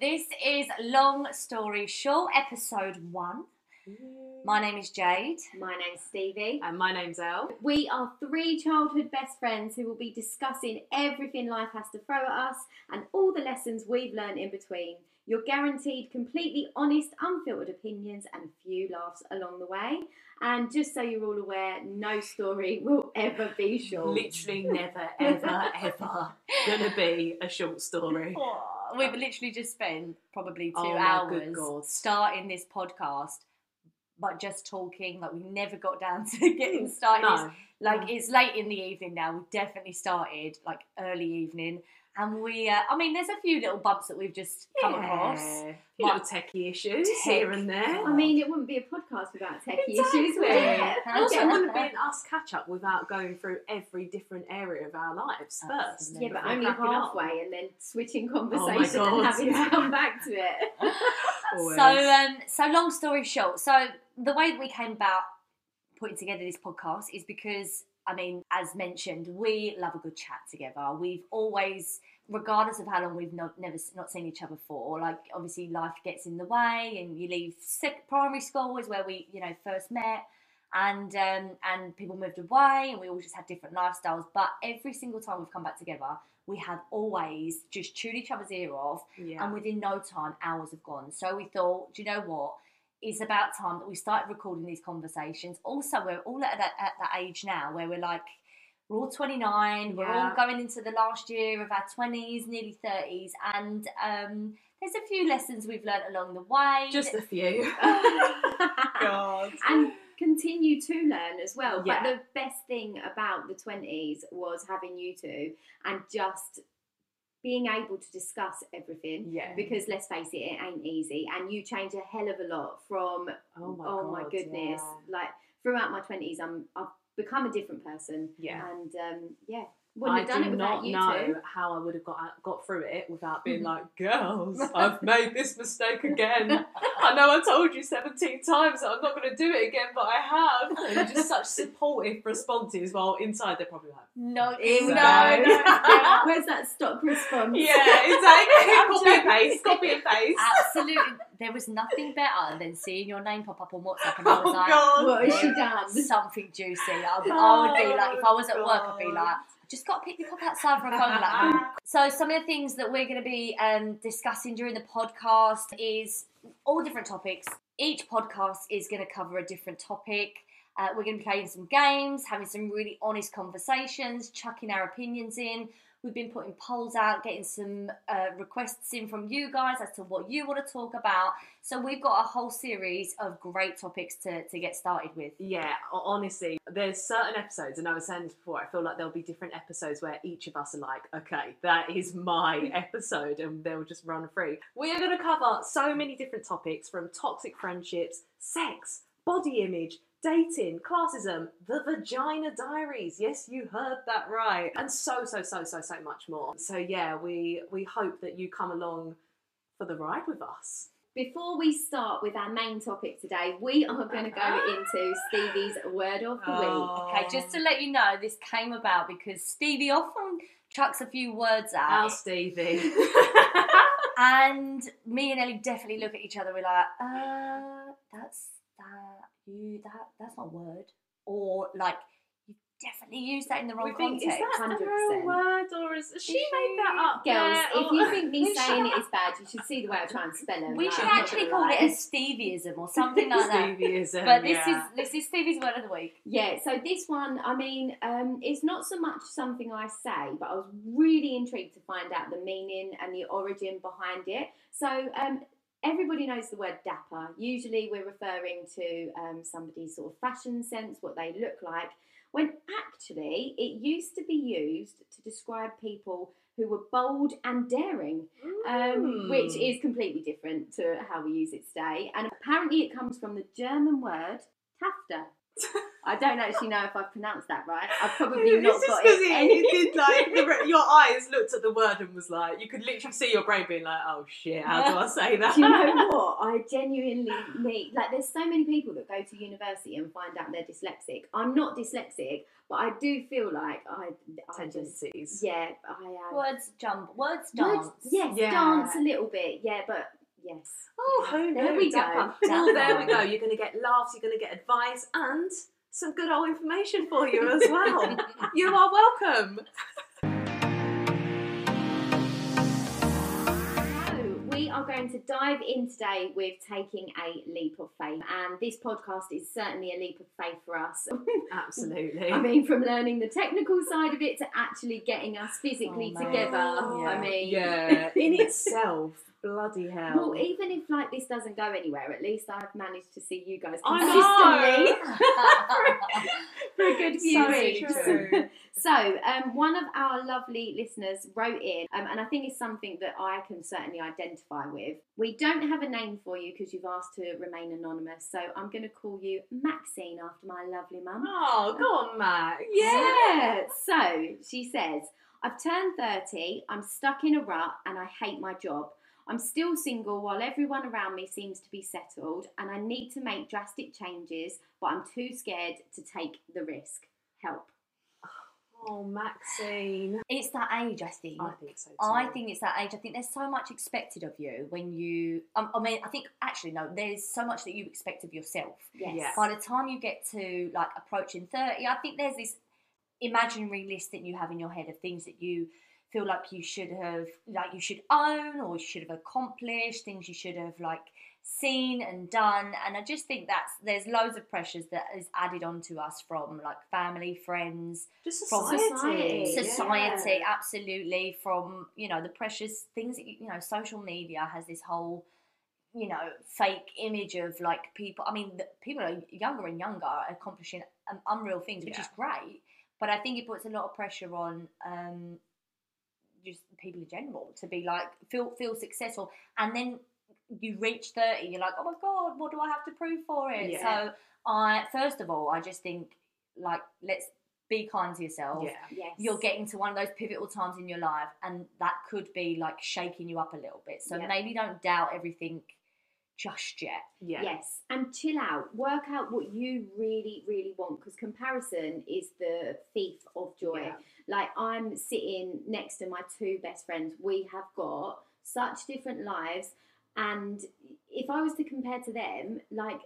this is Long Story Short, episode one. My name is Jade. My name's Stevie. And my name's Elle. We are three childhood best friends who will be discussing everything life has to throw at us and all the lessons we've learned in between. You're guaranteed completely honest, unfiltered opinions and a few laughs along the way. And just so you're all aware, no story will ever be short. Literally never, ever, ever gonna be a short story. We've literally just spent probably two Oh hours starting this podcast, but just talking. Like we never got down to getting started. No. Like it's late in the evening now. We definitely started like early evening, and we. Uh, I mean, there's a few little bumps that we've just come across. Yeah. Few little techie issues Tech. here and there. I mean, it wouldn't be a podcast without techie Exactly. issues, would it? And also, it wouldn't be an us catch up without going through every different area of our lives first. Absolutely. Yeah, but before only cracking on. halfway and then switching Oh conversation and having yeah. to come back to it. So, um, so long story short, so the way that we came about putting together this podcast is because, I mean, as mentioned, we love a good chat together. We've always, regardless of how long we've not never not seen each other for, like obviously life gets in the way, and you leave sec- primary school is where we, you know, first met. And um, and people moved away, and we all just had different lifestyles. But every single time we've come back together, we have always just chewed each other's ear off, yeah. and within no time, hours have gone. So we thought, do you know what? It's about time that we started recording these conversations. Also, we're all at that, at that age now where we're like, we're all 29, we're all going into the last year of our 20s, nearly 30s, and um, there's a few lessons we've learned along the way. Just a few. God. and continue to learn as well. Yeah. But the best thing about the 20s was having you two and just being able to discuss everything. Yeah. Because let's face it, it ain't easy. And you change a hell of a lot from, Oh my God, goodness. yeah. Like throughout my 20s, I'm, I've become a different person. Yeah. And um, yeah, wouldn't I have done do it without not you know two. how I would have got uh, got through it without being mm-hmm. like, girls, I've made this mistake again. I know I told you 17 times that I'm not going to do it again, but I have. And just such supportive responses while inside they're probably like, no, Ew, no, no. Where's that stock response? yeah, exactly. copy and paste, copy and paste. Absolutely. There was nothing better than seeing your name pop up on WhatsApp, and I was Oh, like, God. What has she done? something juicy. I, I would be like, if I was at work, I'd be oh, like, I just got to pick the up outside for a. Like, so some of the things that we're going to be um, discussing during the podcast is all different topics. Each podcast is going to cover a different topic. Uh, we're going to be playing some games, having some really honest conversations, chucking our opinions in. We've been putting polls out, getting some uh, requests in from you guys as to what you want to talk about. So we've got a whole series of great topics to, to get started with. Yeah, honestly, there's certain episodes, and I was saying this before, I feel like there'll be different episodes where each of us are like, okay, that is my episode, and they'll just run through. We are going to cover so many different topics from toxic friendships, sex, body image, dating, classism, the vagina diaries. Yes, you heard that right. And so, so, so, so, so much more. So, yeah, we, we hope that you come along for the ride with us. Before we start with our main topic today, we are going to go into Stevie's word of the Oh. week. Okay, just to let you know, this came about because Stevie often chucks a few words Our out, Stevie. and me and Ellie definitely look at each other. We're like, uh, that's that you that that's not a word, or like you definitely used that in the wrong we think, is context. that the 100%. real word, or is she made that up? Girls, there, if you think me saying it is bad, you should see the way I try and spell it. we Like, should I'm actually call it a Stevieism or something like that. Stevieism, But this yeah. is this is Stevie's word of the week. Yeah, so this one, I mean, um, it's not so much something I say, but I was really intrigued to find out the meaning and the origin behind it. So, um, everybody knows the word dapper. Usually, we're referring to um, somebody's sort of fashion sense, what they look like, when actually it used to be used to describe people who were bold and daring um, which Mm. is completely different to how we use it today. And apparently, it comes from the German word Tafter. I don't actually know if I've pronounced that right. I've probably It's not just got 'cause it. you- any- you did like the, your eyes looked at the word and was like you could literally see your brain being like oh shit how do I say that Do you know what? I genuinely need like there's so many people that go to university and find out they're dyslexic. I'm not dyslexic, but I do feel like I, I just tendencies yeah, I am. Words jump. Words dance. Words- yes, Yeah. dance a little bit, yeah, but yes. oh who There knew we go. Dapper. well there we go you're going to get laughs you're going to get advice and some good old information for you as well you are welcome So, we are going to dive in today with taking a leap of faith, and this podcast is certainly a leap of faith for us. absolutely I mean, from learning the technical side of it to actually getting us oh, physically Oh, together. Oh, I mean, yeah in itself bloody hell Well, even if like this doesn't go anywhere, at least I've managed to see you guys consistently for a good few So weeks. true. So, um, one of our lovely listeners wrote in, um, and I think it's something that I can certainly identify with. We don't have a name for you because you've asked to remain anonymous, so I'm going to call you Maxine after my lovely mum. oh go on Max Yeah. So she says, I've turned 30, I'm stuck in a rut, and I hate my job. I'm still single while everyone around me seems to be settled, and I need to make drastic changes, but I'm too scared to take the risk. Help. oh Maxine It's that age, I think. I think so too. I think it's that age. I think there's so much expected of you when you. Um, I mean, I think actually no. There's so much that you expect of yourself. Yes. Yeah. By the time you get to like approaching thirty, I think there's this imaginary list that you have in your head of things that you feel like you should have, like you should own or should have accomplished, things you should have like seen and done. And I just think that's there's loads of pressures that is added onto us from like family, friends, just from society society. society yeah. absolutely from you know the precious things that you, know social media has this whole you know fake image of like people i mean the, people are younger and younger accomplishing um, unreal things which is great but i think it puts a lot of pressure on um just people in general to be like feel feel successful and then you reach 30 you're like oh my god what do i have to prove for it Yeah. so i first of all i just think like let's be kind to yourself yeah Yes. you're getting to one of those pivotal times in your life and that could be like shaking you up a little bit so Yeah. maybe don't doubt everything just yet yeah Yes, and chill out. Work out what you really, really want because comparison is the thief of joy. Yeah. Like I'm sitting next to my two best friends. We have got such different lives, and if I was to compare to them, like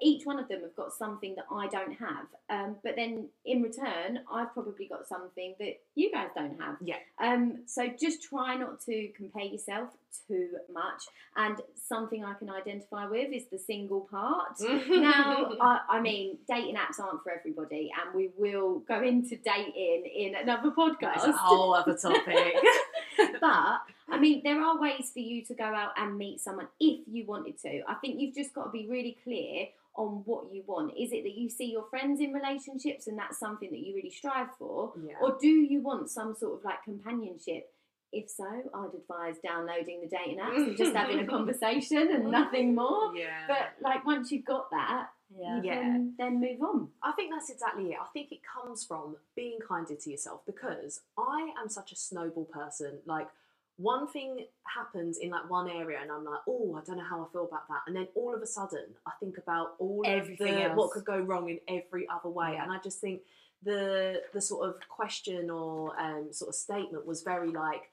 each one of them have got something that I don't have. Um, but then in return, I've probably got something that you guys don't have. Yeah. Um, so just try not to compare yourself too much. And something I can identify with is the single part. now, I, I mean, dating apps aren't for everybody, and we will go into dating in another podcast. that's a whole other topic but I mean, there are ways for you to go out and meet someone if you wanted to. I think you've just got to be really clear on what you want. Is it that you see your friends in relationships and that's something that you really strive for? yeah Or do you want some sort of like companionship? If so, I'd advise downloading the dating apps and just having a conversation and nothing more. yeah But like once you've got that, yeah you Yeah. can then move on. I think that's exactly it. I think it comes from being kinder to yourself because I am such a snowball person. Like one thing happens in like one area and I'm like, oh, I don't know how I feel about that. And then all of a sudden I think about all Everything of the else. what could go wrong in every other way. Yeah. And I just think the the sort of question or um, sort of statement was very like,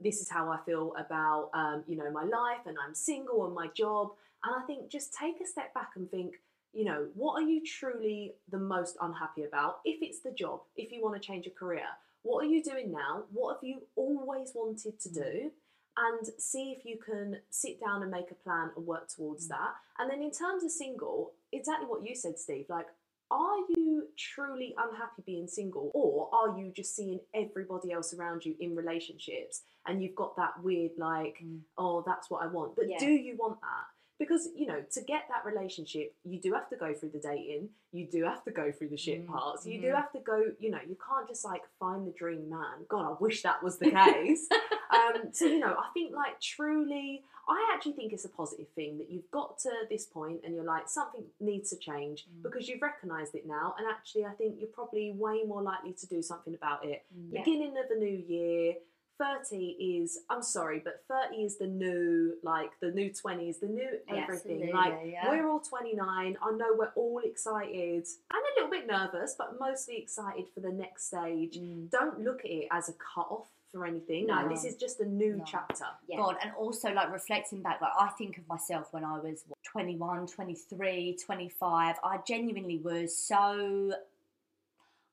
this is how I feel about um, you know my life and I'm single and my job. And I think just take a step back and think, you know, what are you truly the most unhappy about? If it's the job, if you want to change your career, what are you doing now? What have you always wanted to do? And see if you can sit down and make a plan and work towards that. And then in terms of single, exactly what you said, Steve, like, are you truly unhappy being single or are you just seeing everybody else around you in relationships and you've got that weird like Mm. oh that's what i want but Yeah. do you want that because you know to get that relationship you do have to go through the dating you do have to go through the shit Mm, parts you do mhm. have to go you know you can't just like find the dream man god i wish that was the case um, so you know i think like truly i actually think it's a positive thing that you've got to this point and you're like something needs to change Mm. because you've recognized it now and actually i think you're probably way more likely to do something about it Yeah. beginning of a new year 30 is i'm sorry but 30 is the new like the new 20 is the new everything Absolutely, like yeah. we're all 29 i know we're all excited and a little bit nervous but mostly excited for the next stage Mm. don't look at it as a cut off for anything No. like this is just a new No. chapter Yeah. God, and also like reflecting back, like I think of myself when I was what, 21, 23, 25. I genuinely was so,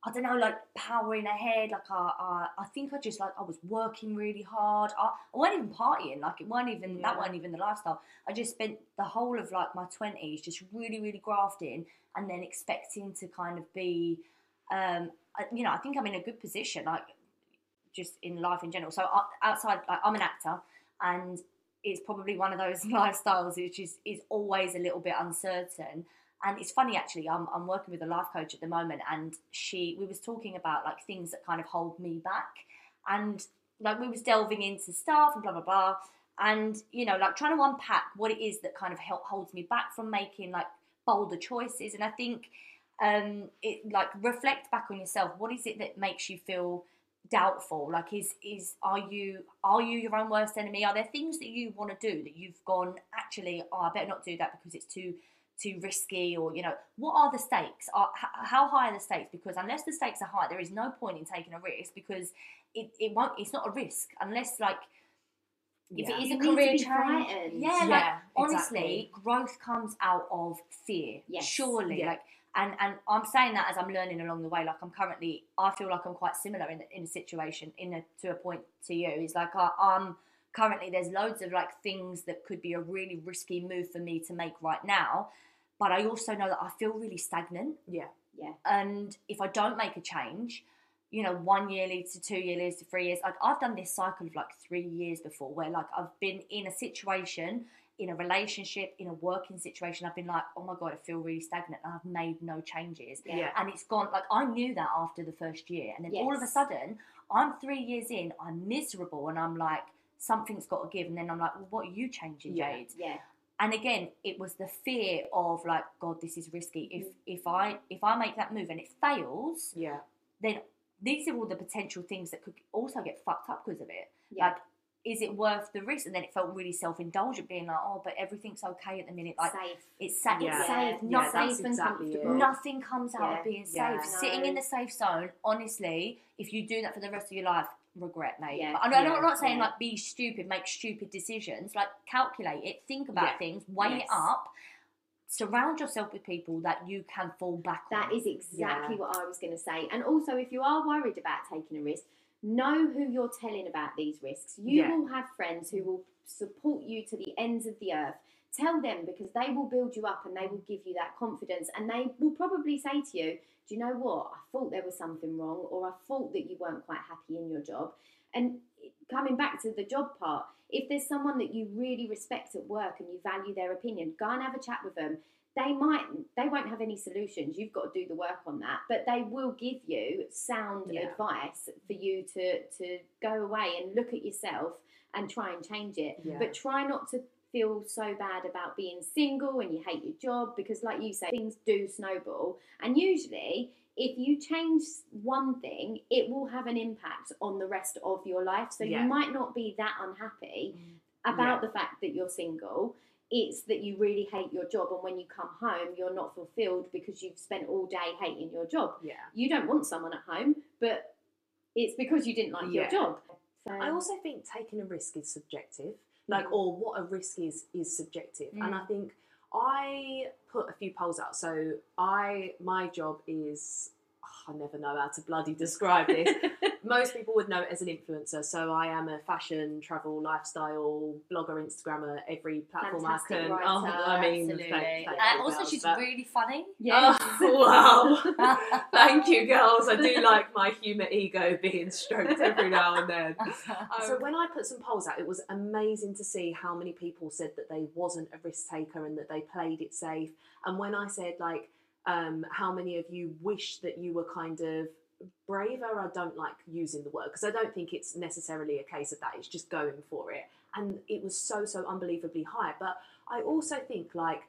I don't know, like powering ahead. Like I, I, I think I just like I was working really hard. I, I wasn't even partying. Like it weren't even that Yeah. wasn't even the lifestyle. I just spent the whole of like my twenties just really, really grafting, and then expecting to kind of be, um, you know, I think I'm in a good position. Like just in life in general. So uh, outside, like, I'm an actor, and it's probably one of those lifestyles which is is always a little bit uncertain. And it's funny actually. I'm I'm working with a life coach at the moment, and she we was talking about like things that kind of hold me back, and like we was delving into stuff and blah blah blah, and you know like trying to unpack what it is that kind of help holds me back from making like bolder choices. And I think um it like reflect back on yourself. What is it that makes you feel doubtful like is is are you are you your own worst enemy are there things that you want to do that you've gone actually oh i better not do that because it's too too risky or you know what are the stakes are how high are the stakes because unless the stakes are high there is no point in taking a risk because it, it won't it's not a risk unless like if Yeah. it is You a career change frightened. yeah, like Yeah, honestly growth comes out of fear Yes. surely Yeah. like and and i'm saying that as i'm learning along the way like i'm currently i feel like i'm quite similar in, in a situation in a to a point to you is like I, i'm currently there's loads of like things that could be a really risky move for me to make right now but i also know that i feel really stagnant yeah Yeah. and if I don't make a change, you know, one year leads to two years leads to three years. Like I've done this cycle of like three years before, where like I've been in a situation, in a relationship, in a working situation. I've been like, oh my god, I feel really stagnant, and I've made no changes. Yeah. yeah And it's gone like I knew that after the first year, and then all of a sudden, I'm three years in, I'm miserable, and I'm like, something's got to give. And then I'm like, well, what are you changing, Yeah. Jade? Yeah. And again it was the fear of like god this is risky. If if i if i make that move and it fails yeah. then these are all the potential things that could also get fucked up because of it. Yeah. like is it worth the risk? And then it felt really self-indulgent being like oh but everything's okay at the minute. Like safe. it's, sa- Yeah. it's safe. Yeah, not yeah, safe that's and exactly comfortable. nothing comes out of being safe. Sitting in the safe zone honestly if you do that for the rest of your life regret mate Yeah. but I know, I'm not saying Yeah. like be stupid make stupid decisions like calculate it think about Yeah. things weigh it up surround yourself with people that you can fall back on That is exactly Yeah. what I was going to say. And also, if you are worried about taking a risk, know who you're telling about these risks. You Yeah. will have friends who will support you to the ends of the earth. Tell them because they will build you up and they will give you that confidence. And they will probably say to you, Do you know what? I thought there was something wrong, or I thought that you weren't quite happy in your job. And coming back to the job part, if there's someone that you really respect at work and you value their opinion, go and have a chat with them they might they won't have any solutions you've got to do the work on that but they will give you sound Yeah. advice for you to to go away and look at yourself and try and change it Yeah. but try not to feel so bad about being single and you hate your job because like you say things do snowball and usually if you change one thing it will have an impact on the rest of your life so Yeah. you might not be that unhappy Mm. about Yeah. the fact that you're single. It's that you really hate your job, and when you come home, you're not fulfilled because you've spent all day hating your job. yeah You don't want someone at home, but it's because you didn't like your job. So, I also think taking a risk is subjective, like, Mm. or what a risk is is subjective. And I Mm. think I put a few polls out. So I, my job is I never know how to bloody describe this. Most people would know it as an influencer. So I am a fashion, travel, lifestyle blogger, Instagrammer, every platform Fantastic I can. writer, oh, I mean, Absolutely. thank, thank you, also, girls, she's but- really funny. Yeah. Oh, wow. Thank you, girls. I do like my humour ego being stroked every now and then. So when I put some polls out, it was amazing to see how many people said that they wasn't a risk taker and that they played it safe. And when I said like, um, how many of you wish that you were kind of braver? I don't like using the word because I don't think it's necessarily a case of that. It's just going for it, and it was so so unbelievably high. But I also think like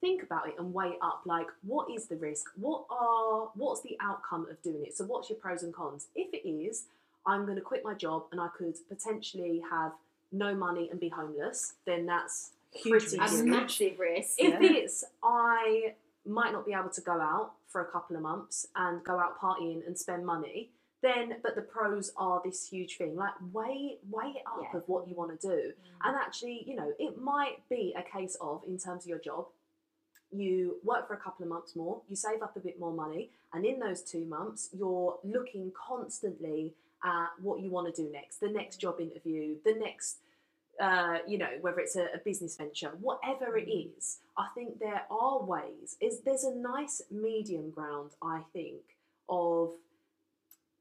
think about it and weigh up like what is the risk what are what's the outcome of doing it so what's your pros and cons if it is i'm going to quit my job and i could potentially have no money and be homeless then that's Huge pretty A risk. massive risk. if it's i might not be able to go out for a couple of months and go out partying and spend money then but the pros are this huge thing. Like weigh weigh it up Yeah. of what you want to do mm. and actually, you know, it might be a case of, in terms of your job, you work for a couple of months more, you save up a bit more money, and in those two months, you're looking constantly at what you want to do next, the next job interview, the next, uh, you know, whether it's a, a business venture, whatever it is. I think there are ways. Is there's a nice medium ground, I think, of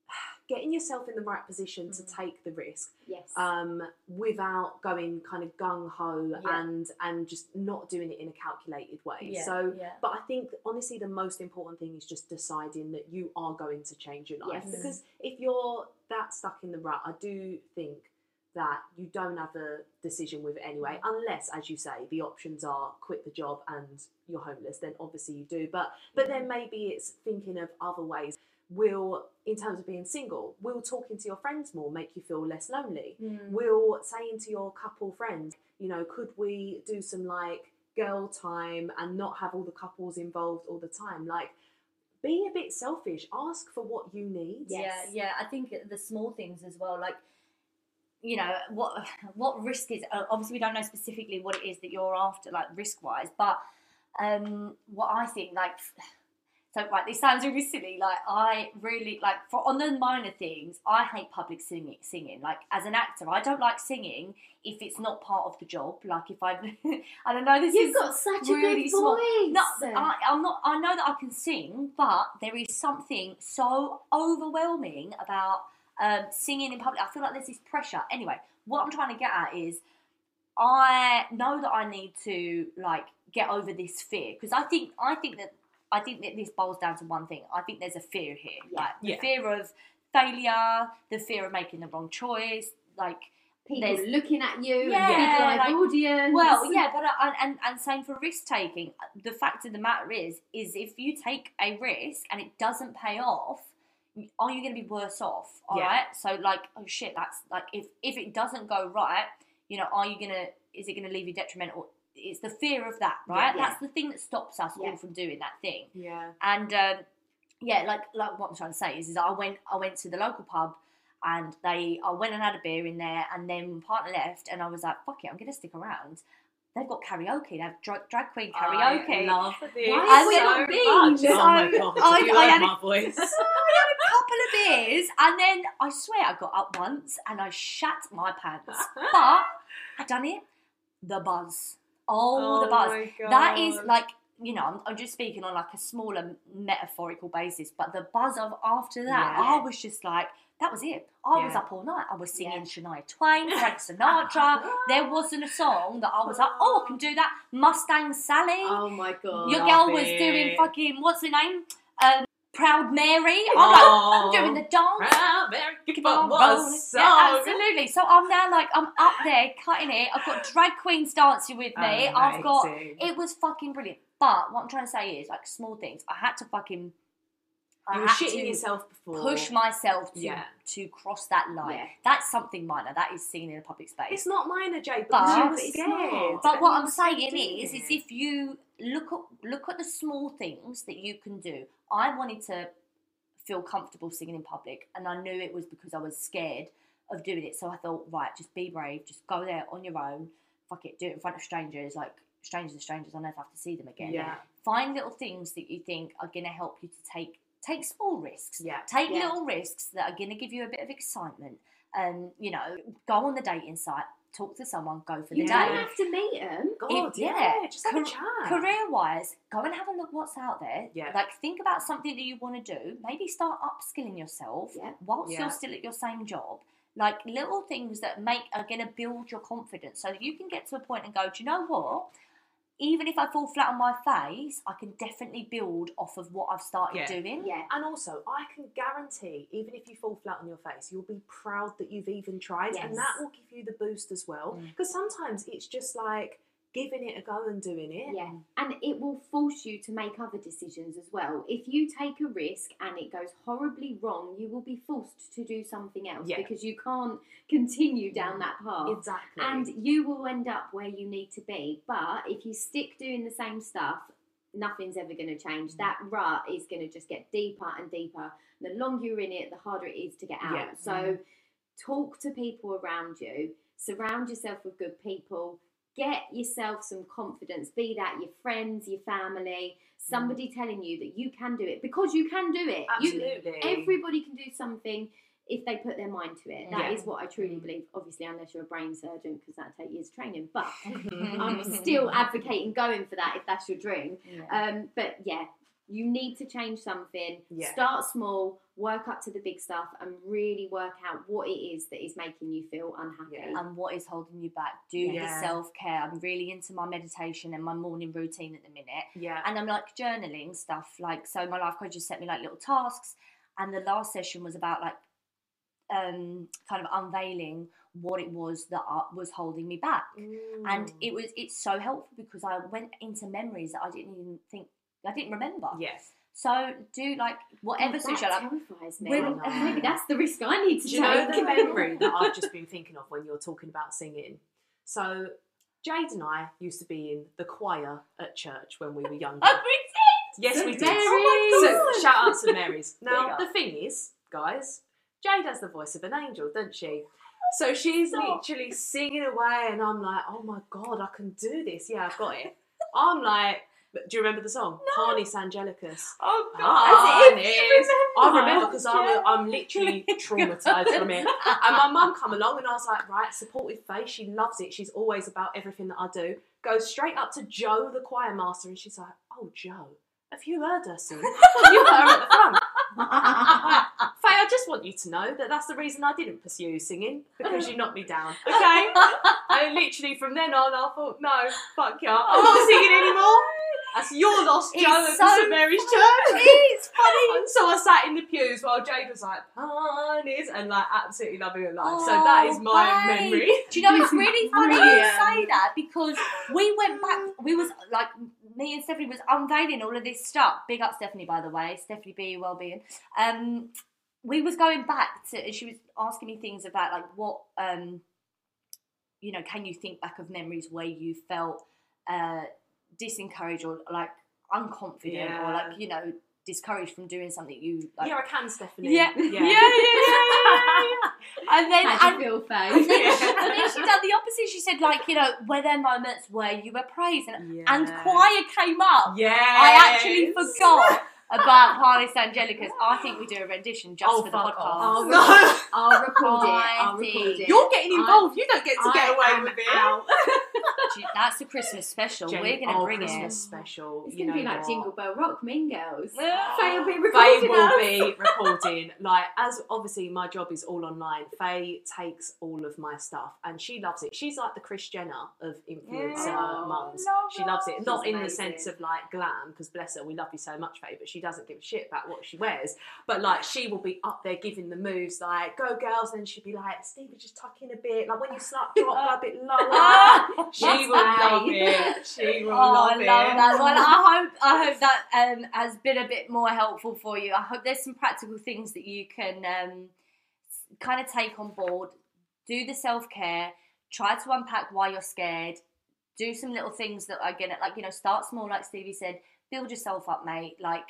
getting yourself in the right position to take the risk yes. um, without going kind of gung ho Yeah. and and just not doing it in a calculated way. Yeah, So, yeah. but I think honestly, the most important thing is just deciding that you are going to change your life. Yes. Because if you're that stuck in the rut, I do think that you don't have a decision with it anyway, unless, as you say, the options are quit the job and you're homeless. Then obviously you do. But but then maybe it's thinking of other ways. Will, in terms of being single, will talking to your friends more make you feel less lonely? Mm. will saying to your couple friends, you know, could we do some like girl time and not have all the couples involved all the time? Like, be a bit selfish. Ask for what you need. Yes. Yeah, yeah. I think the small things as well, like you know what what risk is. Obviously, we don't know specifically what it is that you're after, like risk wise. But um, what I think, like, so like this sounds really silly. Like, I really like for on the minor things, I hate public singing. Singing, like as an actor, I don't like singing if it's not part of the job. Like if I, I don't know. This You've is got such a good small. voice. no, I, I'm not. I know that I can sing, but there is something so overwhelming about um, singing in public. I feel like there's this pressure. Anyway, what I'm trying to get at is, I know that I need to like get over this fear because I think I think that I think that this boils down to one thing. I think there's a fear here, Yeah. like the Yeah. fear of failure, the fear of making the wrong choice, like people there's- looking at you, Yeah, and big live like- audience. Well, yeah, but uh, and and same for risk taking. The fact of the matter is, is if you take a risk and it doesn't pay off, are you going to be worse off? All right. Yeah. So like, oh shit, that's like if if it doesn't go right, you know, are you gonna? Is it going to leave you detrimental? It's the fear of that, right? Yeah. That's the thing that stops us Yeah. all from doing that thing. Yeah. And um, yeah, like like what I'm trying to say is, is I went I went to the local pub and they I went and had a beer in there and then my partner left and I was like, fuck it, I'm gonna stick around. They've got karaoke, they have drag, drag queen karaoke. I love this Why so been? Oh my god! I- I had a- my voice? So had a beers and then I swear I got up once and I shat my pants. But I done it. The buzz. Oh, the buzz. That is like you know, I'm, I'm just speaking on like a smaller metaphorical basis, but the buzz of after that, Yeah. I was just like, that was it. I was up all night. I was singing Yeah. Shania Twain, Frank Sinatra. there wasn't a song that I was like, oh, I can do that. Mustang Sally. Oh my god. Your girl was it. doing fucking what's her name? Um, Proud Mary. I'm like, Oh. I'm doing the dance. Proud Mary, Keep but on what a rolling. song. Yeah, absolutely. So I'm now like I'm up there cutting it. I've got drag queens dancing with me. I've got it was fucking brilliant. But what I'm trying to say is like small things. I had to fucking I You were shitting yourself before. push myself to Yeah. to cross that line. Yeah. That's something minor. That is seen in a public space. It's not minor, Jay, But- you But scared. But what I'm saying is, is if you look at look at the small things that you can do. I wanted to feel comfortable singing in public, and I knew it was because I was scared of doing it. So I thought, right, just be brave, just go there on your own. Fuck it, do it in front of strangers. Like strangers are strangers. I'll never have to see them again. Yeah. Find little things that you think are going to help you to take take small risks. Yeah. Take Yeah. little risks that are going to give you a bit of excitement. And, you know, go on the dating site, talk to someone, go for the day. You date. don't have to meet them. God, yeah. yeah. Just have a chat. Career wise, go and have a look what's out there. Yeah. Like, think about something that you want to do. Maybe start upskilling yourself Yeah. whilst Yeah. you're still at your same job. Like, little things that make are going to build your confidence so that you can get to a point and go, do you know what? Even if I fall flat on my face, I can definitely build off of what I've started Yeah. doing. Yeah. And also, I can guarantee, even if you fall flat on your face, you'll be proud that you've even tried, and that will give you the boost as well. Mm. Because sometimes it's just like giving it a go and doing it. Yeah, and it will force you to make other decisions as well. If you take a risk and it goes horribly wrong, you will be forced to do something else Yeah. because you can't continue down that path. Exactly. And you will end up where you need to be. But if you stick doing the same stuff, nothing's ever going to change. Mm. That rut is going to just get deeper and deeper. The longer you're in it, the harder it is to get out. Yeah. So talk to people around you, surround yourself with good people, get yourself some confidence, be that your friends, your family, somebody telling you that you can do it because you can do it. You, Absolutely. everybody can do something if they put their mind to it. That is Yeah. what I truly believe. Obviously, unless you're a brain surgeon, because that takes years of training. But. I'm still advocating going for that if that's your dream. Yeah. Um, but yeah, you need to change something. Yeah. Start small, work up to the big stuff, and really work out what it is that is making you feel unhappy. Yeah. and what is holding you back. Do Yeah. the self care. I'm really into my meditation and my morning routine at the minute. yeah. And I'm like journaling stuff. Like, so my life coach just set me like little tasks. And the last session was about like um, kind of unveiling what it was that was holding me back. And it was it's so helpful because I went into memories that I didn't even think I didn't remember. Yes. So do like whatever God, suits that you. Like, terrifies me. when- oh, Maybe that's the risk I need to Do you know the memory that I've just been thinking of when you're talking about singing? So, Jade and I used to be in the choir at church when we were younger. oh, we yes, we did. Mary's. Oh So, shout out to Mary's. Now, the thing is, guys, Jade has the voice of an angel, doesn't she? Oh, so she's Stop. literally singing away, and I'm like, oh my god, I can do this. Yeah, I've got it. I'm like, do you remember the song? Panis Angelicus. Oh ah, Harness. I remember. because I'm, I'm literally traumatized from it. And my mum come along, and I was like, right, supportive face. She loves it. She's always about everything that I do. Goes straight up to Joe, the choir master, and she's like, oh, Joe, have you heard her sing? You heard her at the front. Faye, I just want you to know that that's the reason I didn't pursue singing because you knocked me down. Okay? and literally from then on, I thought, no, fuck you. I'm not singing anymore. That's your loss, Joe, at so St Mary's Church. It's funny. And so I sat in the pews while Jade was like, Harness, and like absolutely loving her life. so that is my Oh, babe. memory. Do you know it's really funny you say that because we went back. We was like me and Stephanie was unveiling all of this stuff. Big up Stephanie, by the way. Stephanie B, well-being. Um, we was going back to. And she was asking me things about like what um, you know, can you think back of memories where you felt uh, disencouraged or like unconfident or like you know discouraged from doing something you like. yeah, I can, Stephanie. Yeah, yeah, yeah, yeah, yeah, yeah. And then, How and, feel, Faye? and then, she, and then she done the opposite. She said, like, you know, were there moments where you were praised and, and choir came up? Yeah. I actually forgot about Panis Angelicus. I think we do a rendition just Oh, for the podcast. off. I'll, No. I'll record it. I'll record it. You're getting I- involved. you don't get to get away am with it. out. That's the Christmas special. Jen- We're going to oh, bring Christmas it. special. It's going to be like what? Jingle Bell Rock, Mean Girls. Yeah. Faye will be Faye recording will us. be recording. Like, as obviously my job is all online, Faye takes all of my stuff and she loves it. She's like the Kris Jenner of influencer Yeah. mums. Love She loves it. She's Not in the sense of like glam, because bless her, we love you so much, Faye, but she doesn't give a shit about what she wears. But like, she will be up there giving the moves, like, go girls, and she'll be like, Stevie, just tuck in a bit. Like, when you start drop, a bit lower. she will love it. She will Oh, I love love it. that. Well, I hope I hope that um, has been a bit more helpful for you. I hope there's some practical things that you can um, kind of take on board. Do the self care. Try to unpack why you're scared. Do some little things that are gonna like you know start small, like Stevie said. Build yourself up, mate. Like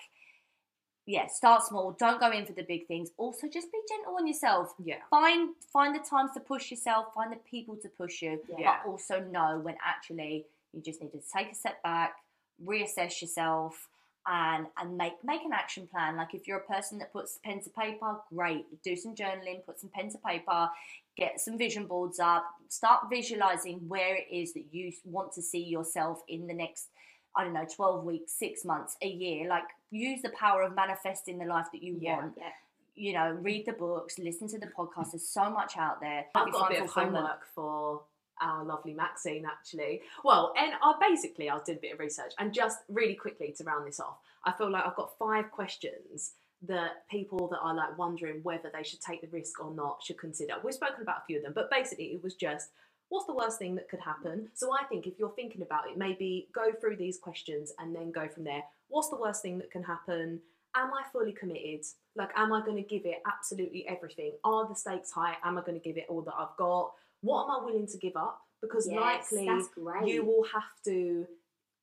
yeah, start small. Don't go in for the big things. Also, just be gentle on yourself. Yeah. Find find the times to push yourself. Find the people to push you Yeah. but also know when actually you just need to take a step back, reassess yourself, and and make make an action plan. Like if you're a person that puts pen to paper, great. Do some journaling, put some pen to paper, get some vision boards up, start visualizing where it is that you want to see yourself in the next I don't know, 12 weeks, 6 months, a year. Like use the power of manifesting the life that you Yeah. want. Yeah. You know, read the books, listen to the podcast. There's so much out there. I've got a bit of homework for our lovely Maxine actually. Well, and I basically I did a bit of research and just really quickly to round this off, I feel like I've got five questions that people that are like wondering whether they should take the risk or not should consider. We've spoken about a few of them, but basically it was just what's the worst thing that could happen? So I think if you're thinking about it, maybe go through these questions and then go from there. What's the worst thing that can happen? Am I fully committed? Like, am I going to give it absolutely everything? Are the stakes high? Am I going to give it all that I've got? What am I willing to give up? Because Yes, likely you will have to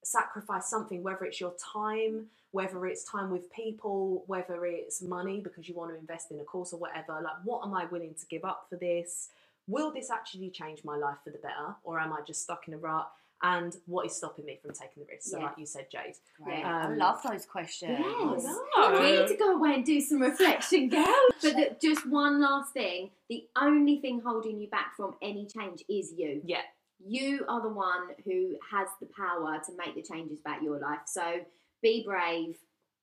sacrifice something, whether it's your time, whether it's time with people, whether it's money because you want to invest in a course or whatever. Like, what am I willing to give up for this? Will this actually change my life for the better, or am I just stuck in a rut? And what is stopping me from taking the risk? So, Yeah. like you said, Jade. Great. Yeah. I Um, love those questions. Yes. No. We need to go away and do some reflection, girl. But the, just one last thing: the only thing holding you back from any change is you. Yeah. You are the one who has the power to make the changes about your life. So be brave.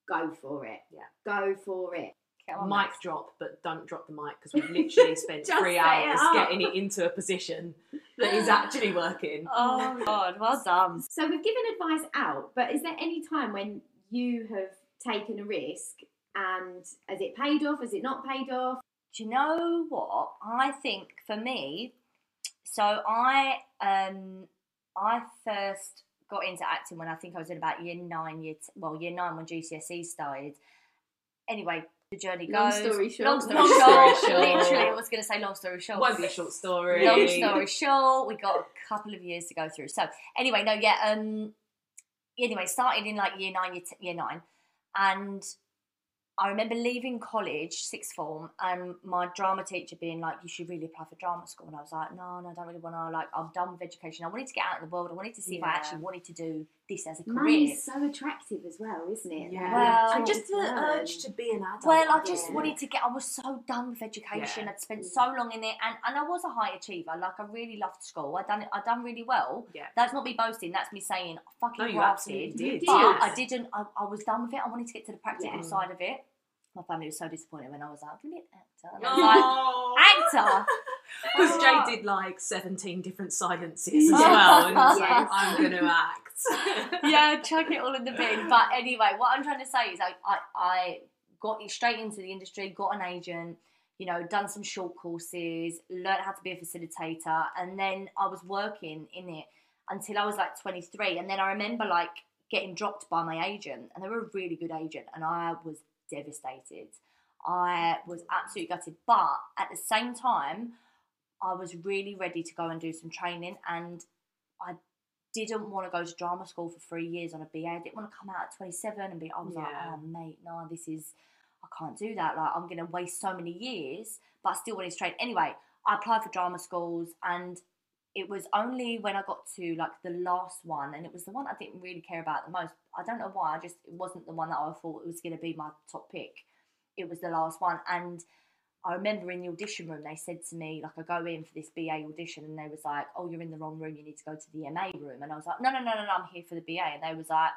Go for it. Yeah. Go for it. Mic drop, but don't drop the mic because we've literally spent three set it hours getting it into a position that is actually working. Oh God, well done. So we've given advice out, but is there any time when you have taken a risk and has it paid off? Has it not paid off? Do you know what? I think for me, so I um I first got into acting when I think I was in about year nine, year t- well year nine when GCSE started. Anyway, the journey Long goes. story short. Long story Long short. story short. Literally, I was going to say long story short. Won't be a short story. Long story short, we got a couple of years to go through. So anyway, no, yeah. Um, anyway, started in like year nine, year, t- year nine, and I remember leaving college, sixth form, and my drama teacher being like, "You should really apply for drama school." And I was like, "No, no, I don't really want to. Like, I'm done with education. I wanted to get out in the world. I wanted to see if I actually wanted to do this as a career." Money's so attractive as well, isn't it? Yeah. Well- and just the Learn. urge to be an adult. Well, I just Yeah. wanted to get. I was so done with education. Yeah. I'd spent so long in it, and, and I was a high achiever. Like I really loved school. I done it. I done really well. Yeah. That's not me boasting. That's me saying I fucking No, you absolutely did. did. But Yes. I didn't. I, I was done with it. I wanted to get to the practical Yeah. side of it. My family was so disappointed when I was like, "Brilliant actor." And I was like, Actor. "Actor." Because Oh. Jay did like 17 different silences as Yes. well. And was like, I'm going to act. yeah, chuck it all in the bin. But anyway, what I'm trying to say is I, I, I got straight into the industry, got an agent, you know, done some short courses, learned how to be a facilitator, and then I was working in it until I was like 23. And then I remember like getting dropped by my agent, and they were a really good agent, and I was devastated. I was absolutely gutted. But at the same time, I was really ready to go and do some training, and I didn't want to go to drama school for three years on a BA. I didn't want to come out at 27 and be, I was like, oh, mate, no, this is, I can't do that. Like, I'm going to waste so many years, but I still wanted to train. Anyway, I applied for drama schools and it was only when I got to like the last one, and it was the one I didn't really care about the most. I don't know why, I just, it wasn't the one that I thought was going to be my top pick. It was the last one. And I remember in the audition room, they said to me, like, I go in for this BA audition, and they was like, oh, you're in the wrong room, you need to go to the MA room. And I was like, no, no, no, no, no, I'm here for the BA. And they was like,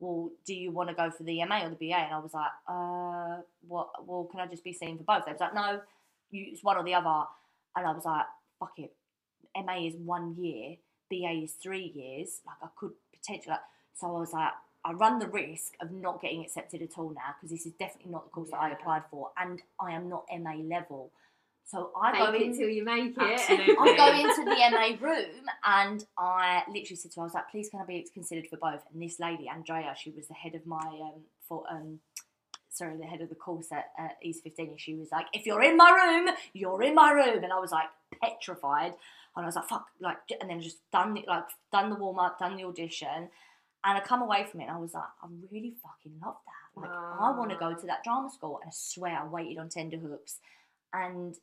well, do you want to go for the MA or the BA? And I was like, uh, what? Well, can I just be seen for both? They was like, no, you, it's one or the other. And I was like, fuck it. MA is one year, BA is three years. Like, I could potentially, like, so I was like, I run the risk of not getting accepted at all now because this is definitely not the course that I applied for, and I am not MA level. So I Make go it in. till you make it. Absolutely. I go into the MA room and I literally said to her, I was like, please can I be considered for both? And this lady, Andrea, she was the head of my um for um sorry, the head of the course at uh, East 15, and she was like, if you're in my room, you're in my room. And I was like petrified. And I was like, fuck, like, and then just done the, like, done the warm up, done the audition. And I come away from it and I was like, I really fucking love that. Like, I want to go to that drama school. And I swear I waited on tender hooks. And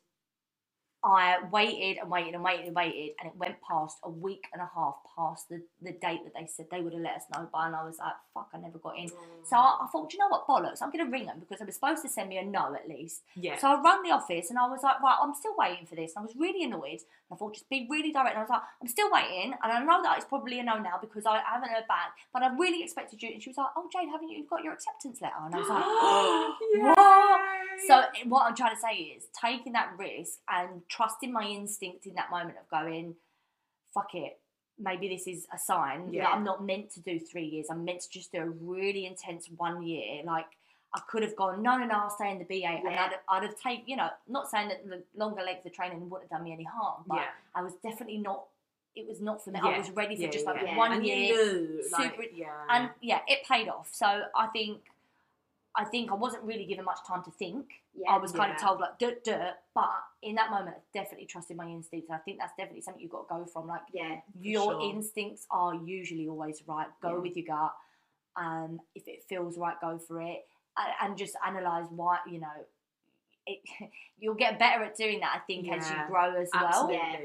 I waited and waited and waited and waited, and it went past a week and a half past the, the date that they said they would have let us know by, and I was like, fuck, I never got in. So I, I thought, "Do you know what, bollocks, I'm going to ring them because they were supposed to send me a no at least. yeah. So I rang the office and I was like, right, I'm still waiting for this. And I was really annoyed. I thought, just be really direct. And I was like, I'm still waiting. And I know that it's probably a no now because I haven't heard back. But I really expected you. And she was like, oh, Jade, haven't you got your acceptance letter? And I was like, what? So what I'm trying to say is taking that risk and trusting my instinct in that moment of going, fuck it. Maybe this is a sign Yeah. that I'm not meant to do three years. I'm meant to just do a really intense one year. Like I could have gone, no, no, no, I'll stay in the BA, and I'd, I'd have taken, you know, not saying that the longer length of training wouldn't have done me any harm, but yeah. I was definitely not. It was not for me. Yeah. I was ready for Yeah, just like yeah. one and year, knew, like, super- yeah. and yeah, it paid off. So I think, I think I wasn't really given much time to think. Yeah. I was kind of told like, duh, duh. But in that moment, I definitely trusted my instincts. And I think that's definitely something you've got to go from. Like yeah. your sure. instincts are usually always right. Go Yeah. with your gut. Um, if it feels right, go for it, and, just analyze why. You know, it, you'll get better at doing that. I think as you grow as well. Yeah.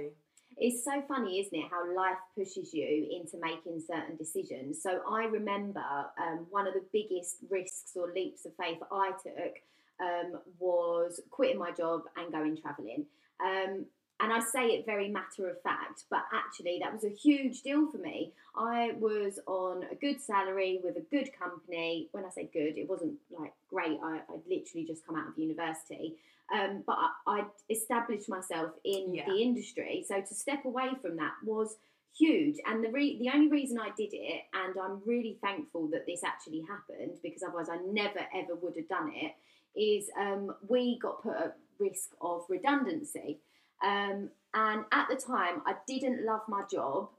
It's so funny, isn't it, how life pushes you into making certain decisions. So I remember um, one of the biggest risks or leaps of faith I took um, was quitting my job and going travelling. Um, and I say it very matter of fact, but actually that was a huge deal for me. I was on a good salary with a good company. When I say good, it wasn't like great. I, I'd literally just come out of university. Um, but I, I'd established myself in Yeah. the industry. So to step away from that was huge. And the re- the only reason I did it, and I'm really thankful that this actually happened because otherwise I never ever would have done it, is um, we got put at risk of redundancy. Um, and at the time, I didn't love my job.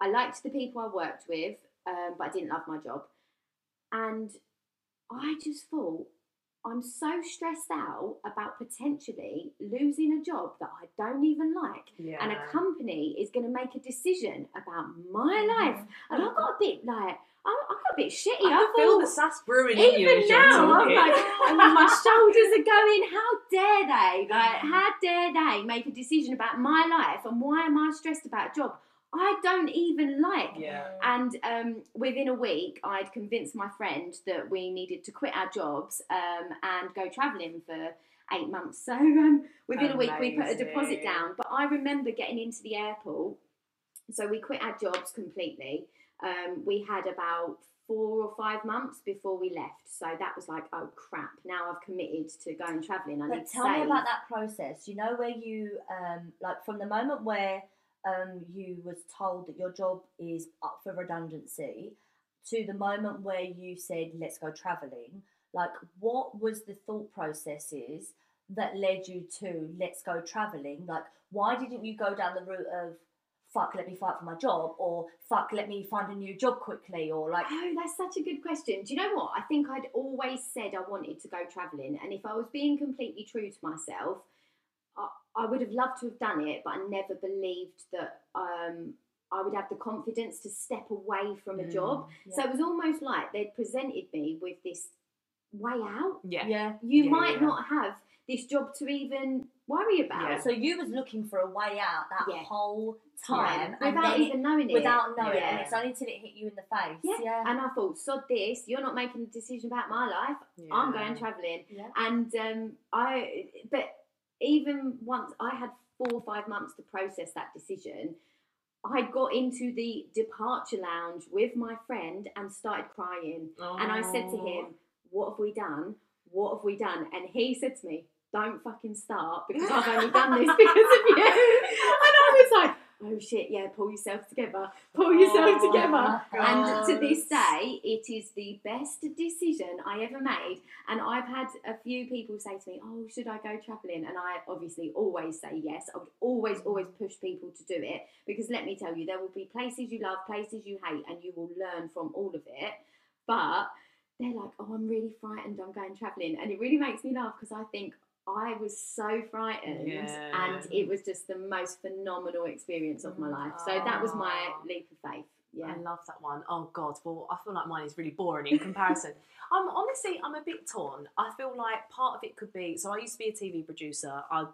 I liked the people I worked with, um, but I didn't love my job. And I just thought, I'm so stressed out about potentially losing a job that I don't even like. Yeah. And a company is going to make a decision about my life. And I got a bit like, I, I got a bit shitty. I I, feel the sass brewing in you even now, I'm like, and my shoulders are going. How dare they? Like, how dare they make a decision about my life? And why am I stressed about a job I don't even like? yeah. And um, within a week, I'd convinced my friend that we needed to quit our jobs um, and go travelling for eight months. So um, within a week, we put a deposit down. But I remember getting into the airport. So we quit our jobs completely. Um, we had about four or five months before we left. So that was like, oh crap! Now I've committed to going travelling. I need But to tell me about that process. You know where you um like from the moment where um you was told that your job is up for redundancy to the moment where you said let's go travelling. Like what was the thought processes that led you to let's go travelling? Like why didn't you go down the route of fuck let me fight for my job or fuck let me find a new job quickly or like Oh, that's such a good question. Do you know what? I think I'd always said I wanted to go travelling, and if I was being completely true to myself, I, I would have loved to have done it, but I never believed that um, I would have the confidence to step away from a Mm, job. yeah. So it was almost like they'd presented me with this way out. Yeah. yeah. You Yeah, might yeah. not have this job to even worry about. Yeah. So you was looking for a way out that Yeah. whole time and Without it- even knowing it. without knowing, Yeah. and it's only till it hit you in the face. Yeah. yeah. And I thought, sod this, you're not making a decision about my life. I'm going travelling. Yeah. And um, I, but even once I had four or five months to process that decision, I got into the departure lounge with my friend and started crying. Oh. And I said to him, What have we done? What have we done? And he said to me, Don't fucking start because I've only done this because of you. And I was like, Oh shit, yeah, pull yourself together, pull yourself Oh, together. And to this day, it is the best decision I ever made. And I've had a few people say to me, Oh, should I go travelling? And I obviously always say yes. I would always, always push people to do it because let me tell you, there will be places you love, places you hate, and you will learn from all of it. But they're like, Oh, I'm really frightened, I'm going travelling. And it really makes me laugh because I think I was so frightened, Yeah. and it was just the most phenomenal experience of my life. So that was my leap of faith. Yeah. I love that one. Oh God, well, I feel like mine is really boring in comparison. I'm honestly, I'm a bit torn. I feel like part of it could be. So I used to be a TV producer. I'd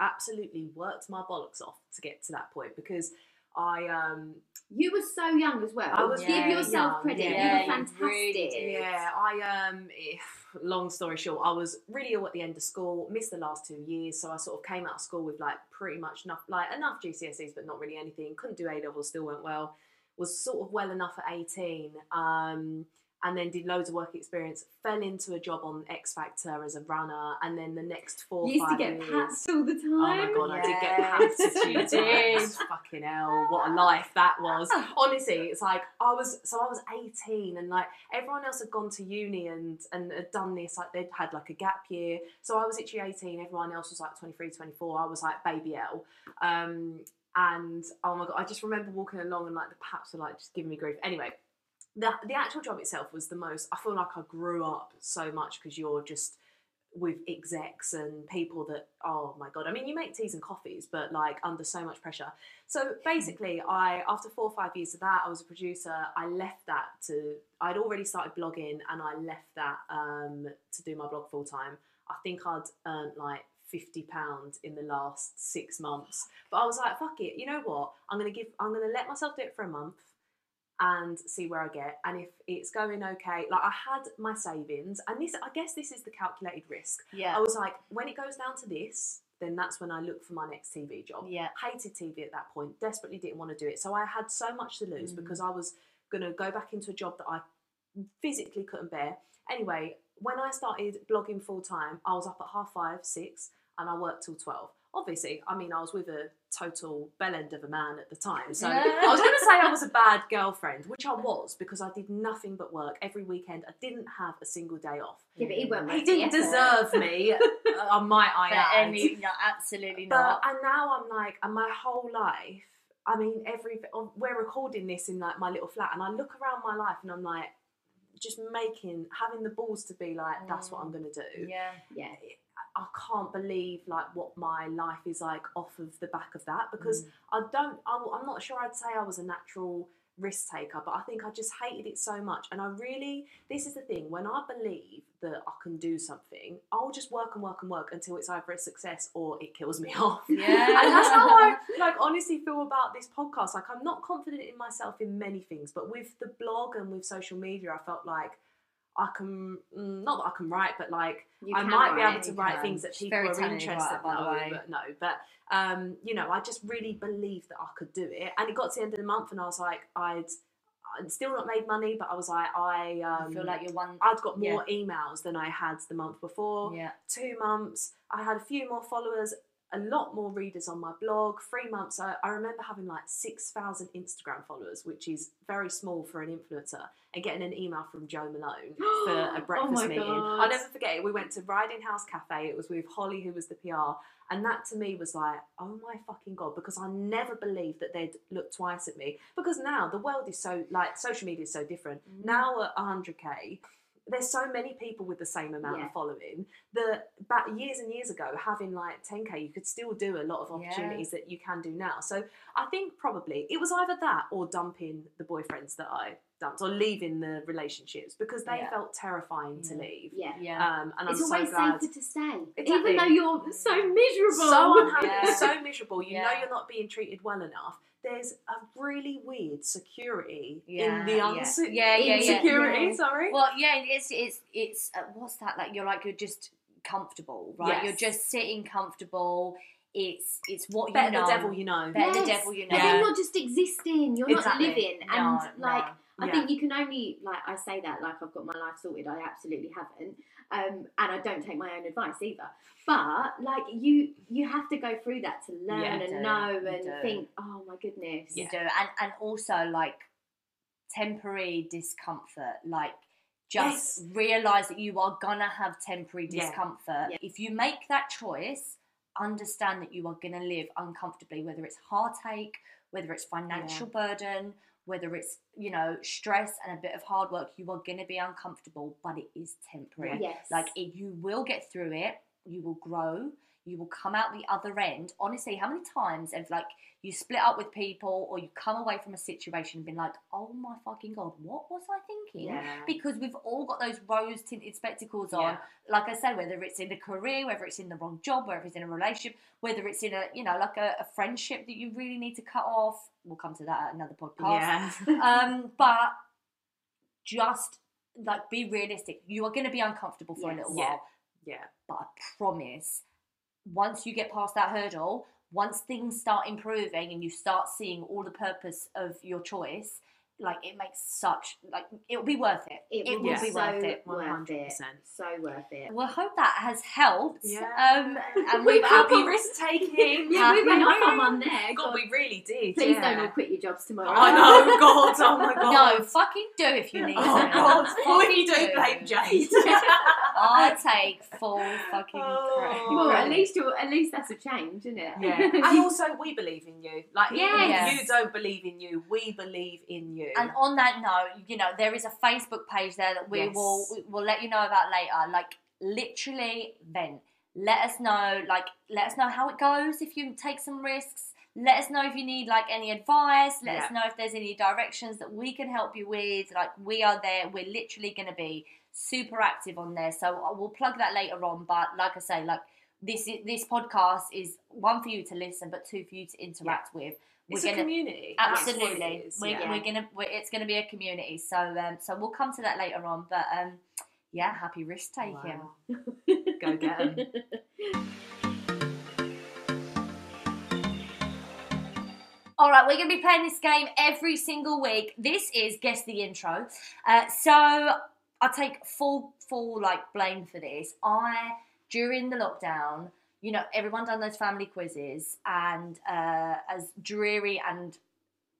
absolutely worked my bollocks off to get to that point because I um You were so young as well. I was Give yourself young, credit. yeah, you were you fantastic. really yeah I um eh, long story short I was really ill at the end of school missed the last two years so I sort of came out of school with like pretty much enough like enough GCSEs but not really anything couldn't do A levels still went well was sort of well enough at 18 um and then did loads of work experience fell into a job on X Factor as a runner and then the next four You used to five get years pats all the time. Oh my god, I did get packed a few you did. times. Fucking hell, what a life that was. Honestly, it's like I was so I was 18 and like everyone else had gone to uni and and had done this, like they'd had like a gap year. So I was literally 18, everyone else was like 23, 24. I was like baby L. Um and oh my god, I just remember walking along and like the paps were like just giving me grief. Anyway, the the actual job itself was the most I feel like I grew up so much because you're just with execs and people that oh my god. I mean you make teas and coffees but like under so much pressure. So basically i after four or five years of that i was a producer. I left that to i'd already started blogging and i left that um, to do my blog full time i think i'd earned like 50 pounds in the last six months. But i was like fuck it you know what? I'm gonna give i'm gonna let myself do it for a month and see where I get. And if it's going okay, like I had my savings, and this, I guess, this is the calculated risk. Yeah. I was like, when it goes down to this, then that's when I look for my next TV job. yeah. Hated TV at that point, desperately didn't want to do it. So I had so much to lose Mm. because I was going to go back into a job that I physically couldn't bear. Anyway, when I started blogging full time, I was up at half five, six, and I worked till 12. Obviously, I mean, I was with a total bell end of a man at the time. So I was going to say I was a bad girlfriend, which I was because I did nothing but work every weekend. I didn't have a single day off. Yeah, but he went He didn't deserve me, uh, might I add. any, no, absolutely But not. and now I'm like, and my whole life. I mean, every oh, we're recording this in like my little flat, and I look around my life, and I'm like, just making, having the balls to be like, that's what I'm gonna do. yeah. Yeah. I can't believe like what my life is like off of the back of that Mm. because I don't. I, I'm not sure I'd say I was a natural risk taker, but I think I just hated it so much. And I really, this is the thing: when I believe that I can do something, I'll just work and work and work until it's either a success or it kills me off. Yeah. and that's how I like honestly feel about this podcast. Like I'm not confident in myself in many things, but with the blog and with social media, I felt like I can mm, not that I can write, but like You I might be able to write can. things that people are interested. writer, by the no, way. but no, but um, you know, I just really believed that I could do it, and it got to the end of the month, and I was like, I'd, I'd still not made money, but I was like, I um, I feel like you're one. I'd got more emails than I had the month before Yeah. two months. I had a few more followers, a lot more readers on my blog. Three months, I, I remember having like 6,000 Instagram followers, which is very small for an influencer, and getting an email from Jo Malone for a breakfast Oh meeting. God. I'll never forget it. We went to Riding House Cafe. It was with Holly, who was the PR. And that to me was like, oh my fucking God, because I never believed that they'd look twice at me. Because now the world is so, like, social media is so different. Mm. Now at 100K, there's so many people with the same amount Yeah. of following that back years and years ago having like 10k you could still do a lot of Yeah. opportunities that you can do now so i think probably it was either that or dumping the boyfriends that i dumped or leaving the relationships because they Yeah. felt terrifying to leave Yeah. Yeah. um, and it's i'm so always glad safer to stay, Exactly. even though you're so miserable. so unhappy, Yeah. so miserable. You know you're not being treated well enough. There's a really weird security Yeah, in the yeah. unse- Yeah, yeah, yeah. insecurity. Yeah. Sorry. Well, yeah, it's it's it's uh, what's that like? You're like you're just comfortable, right? Yes. You're just sitting comfortable. It's it's what Better you know. the devil you know. Better the devil you But know. then you're not just existing. You're Exactly. not living. No, And no. like I Yeah. think you can only like I say that like I've got my life sorted. I absolutely haven't, um, and I don't take my own advice either. But like you, you have to go through that to learn Yeah, and know and do. think, oh my goodness. You do, and and also like temporary discomfort, like just Yes. realize that you are gonna have temporary discomfort. Yeah. If you make that choice, understand that you are gonna live uncomfortably, whether it's heartache, whether it's financial burden, whether it's you know stress and a bit of hard work. You are gonna be uncomfortable, but it is temporary. Yes. Like it, you will get through it. You will grow. You will come out the other end. Honestly, how many times have like you split up with people or you come away from a situation and been like, oh my fucking god, what was I thinking? Yeah. Because we've all got those rose tinted spectacles on. Yeah. Like I say, whether it's in a career, whether it's in the wrong job, whether it's in a relationship, whether it's in a you know like a, a friendship that you really need to cut off. We'll come to that at another podcast. Yeah. Um, but just like be realistic. You are going to be uncomfortable for a Yes. little Yeah. while, yeah. but I promise, once you get past that hurdle, once things start improving and you start seeing all the purpose of your choice, like it makes such like it'll be worth it. It, It will will be be so worth it. worth it. 100%. So worth it. Well, I hope that has helped. Yeah. Um, and We've we've happy happy risk taking. Yeah, we went off on Happy- there. God, God, we really did. please yeah. don't all quit your jobs tomorrow. I know, God, oh my God. No, fucking do if you need Oh. God! What if you do blame Jade? I take full fucking Oh. credit. Well, at least you're, at least that's a change, isn't it? Yeah, and also we believe in you. Like, even Yes. if you don't believe in you, we believe in you. And on that note, you know, there is a Facebook page there that we Yes. will we will let you know about later. Like literally vent. Let us know, like let us know how it goes if you take some risks. Let us know if you need like any advice. Let us know if there's any directions that we can help you with. Like we are there. We're literally gonna be super active on there. So I will plug that later on. But like I say, like this is, this podcast is one for you to listen, but two for you to interact with. it's we're a gonna community. What it Absolutely, is, we're, yeah. we're gonna we're, it's gonna be a community. So um, so we'll come to that later on. But um, yeah, happy risk taking. Wow. Go get 'em. All right, we're gonna be playing this game every single week. This is guess the intro. Uh, so I take full full like blame for this. I during the lockdown, you know, everyone done those family quizzes, and uh, as dreary and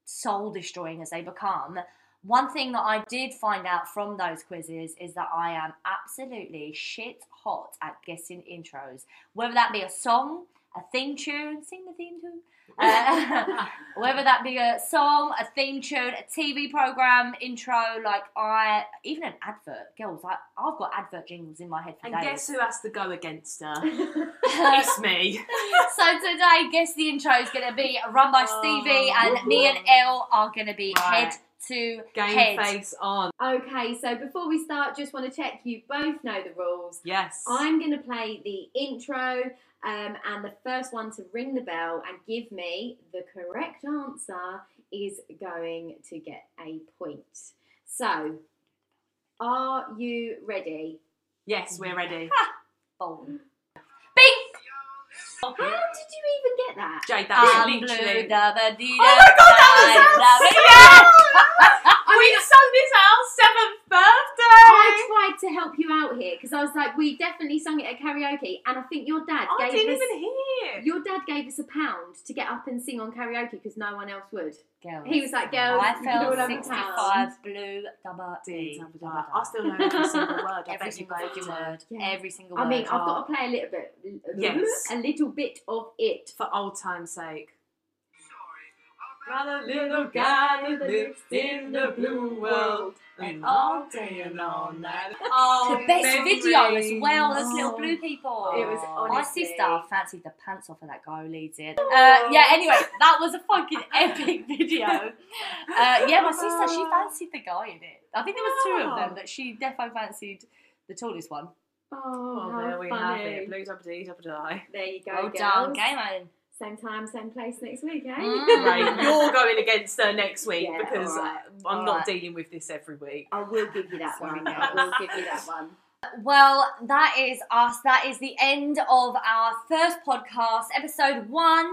soul destroying as they become, one thing that I did find out from those quizzes is that I am absolutely shit hot at guessing intros, whether that be a song, a theme tune, sing the theme tune. Uh, whether that be a song, a theme tune, a TV program intro, like I even an advert, girls. I I've got advert jingles in my head for And days. guess who has to go against her? it's me. so today, guess the intro is going to be run by Stevie, and me and Elle are going to be Right. head to Game head. face on. okay, so before we start, just want to check you both know the rules. Yes. I'm going to play the intro, um, and the first one to ring the bell and give me the correct answer is going to get a point. So, are you ready? Yes, we're ready. Bing. How did you even get that? Jade, that's Um, literally. blue, da, ba, dee, Oh my God, that was da, our da, ba, seventh- yeah. we sung this at our seventh birthday. I tried to help you out here because I was like, we definitely sung it at karaoke, and I think your dad I gave didn't us even hear. your dad gave us a pound to get up and sing on karaoke because no one else would. Girls. He was like, girls, I you felt 65 blue double Dee, D. double da. I still know every single word. I Every bet you single both fucking do. word. Yeah. Every single word. I mean, I've got to play a little bit, Yes. a little bit of it. For old time's sake. Got a little guy that lives in the blue world, and all day and all night. Oh, the best video as well as Oh. Little Blue People. It was Oh. My sister fancied the pants off of that guy who leads it. Uh, yeah, anyway, that was a fucking epic video. Uh, yeah, my sister, she fancied the guy in it. I think there was two of them, that she defo fancied the tallest one. Oh, Oh, how there we funny. have it. Blue double D, double die. There you go, Well girls. done, game on. Same time, same place next week, eh? Mm. Right, you're going against her next week Yeah, because alright. uh, I'm not Alright. dealing with this every week. I will give you that Sorry, one. girls. I will give you that one. Well, that is us. That is the end of our first podcast, episode one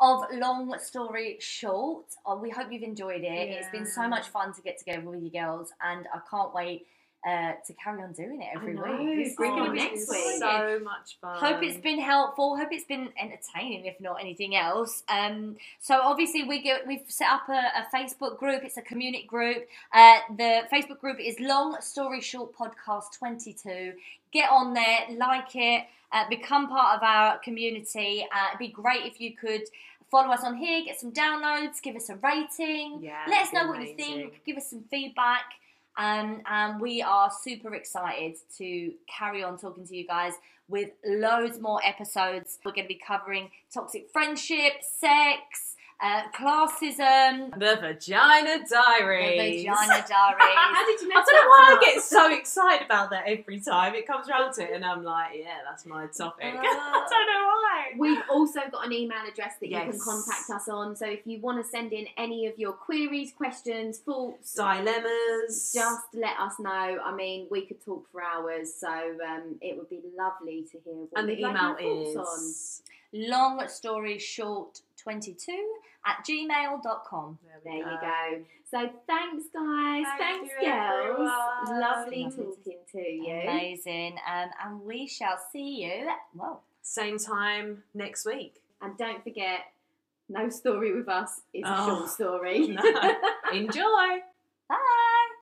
of Long Story Short. Oh, we hope you've enjoyed it. It's been so much fun to get together with you girls, and I can't wait uh, to carry on doing it every know. week. This is gonna be next week. So much fun. Hope it's been helpful. Hope it's been entertaining, if not anything else. Um, so obviously we get we've set up a, a Facebook group. It's a community group. Uh, the Facebook group is Long Story Short Podcast Twenty Two. Get on there, like it, uh, become part of our community. Uh, it'd be great if you could follow us on here, get some downloads, give us a rating. Yeah, Let us know be what you think. Give us some feedback. Um, and we are super excited to carry on talking to you guys with loads more episodes. We're going to be covering toxic friendship, sex, uh, classism, The Vagina diary. the vagina diaries. How did you know I don't know why I get so excited about that every time it comes round to it, and I'm like, yeah, that's my topic. I Ah. don't know why. We've also got an email address that you can contact us on. So if you want to send in any of your queries, questions, thoughts, Dilemmas. just let us know. I mean, we could talk for hours, so um, it would be lovely to hear what and the like email thoughts is. Long story short 22 at gmail.com. There you go. So thanks, guys. Thank thanks, you, girls. everyone. Lovely Lovely to- talking to you. Amazing. Um, and we shall see you. Well, Same time next week. And don't forget, no story with us is a Oh. short story. No. Enjoy. bye.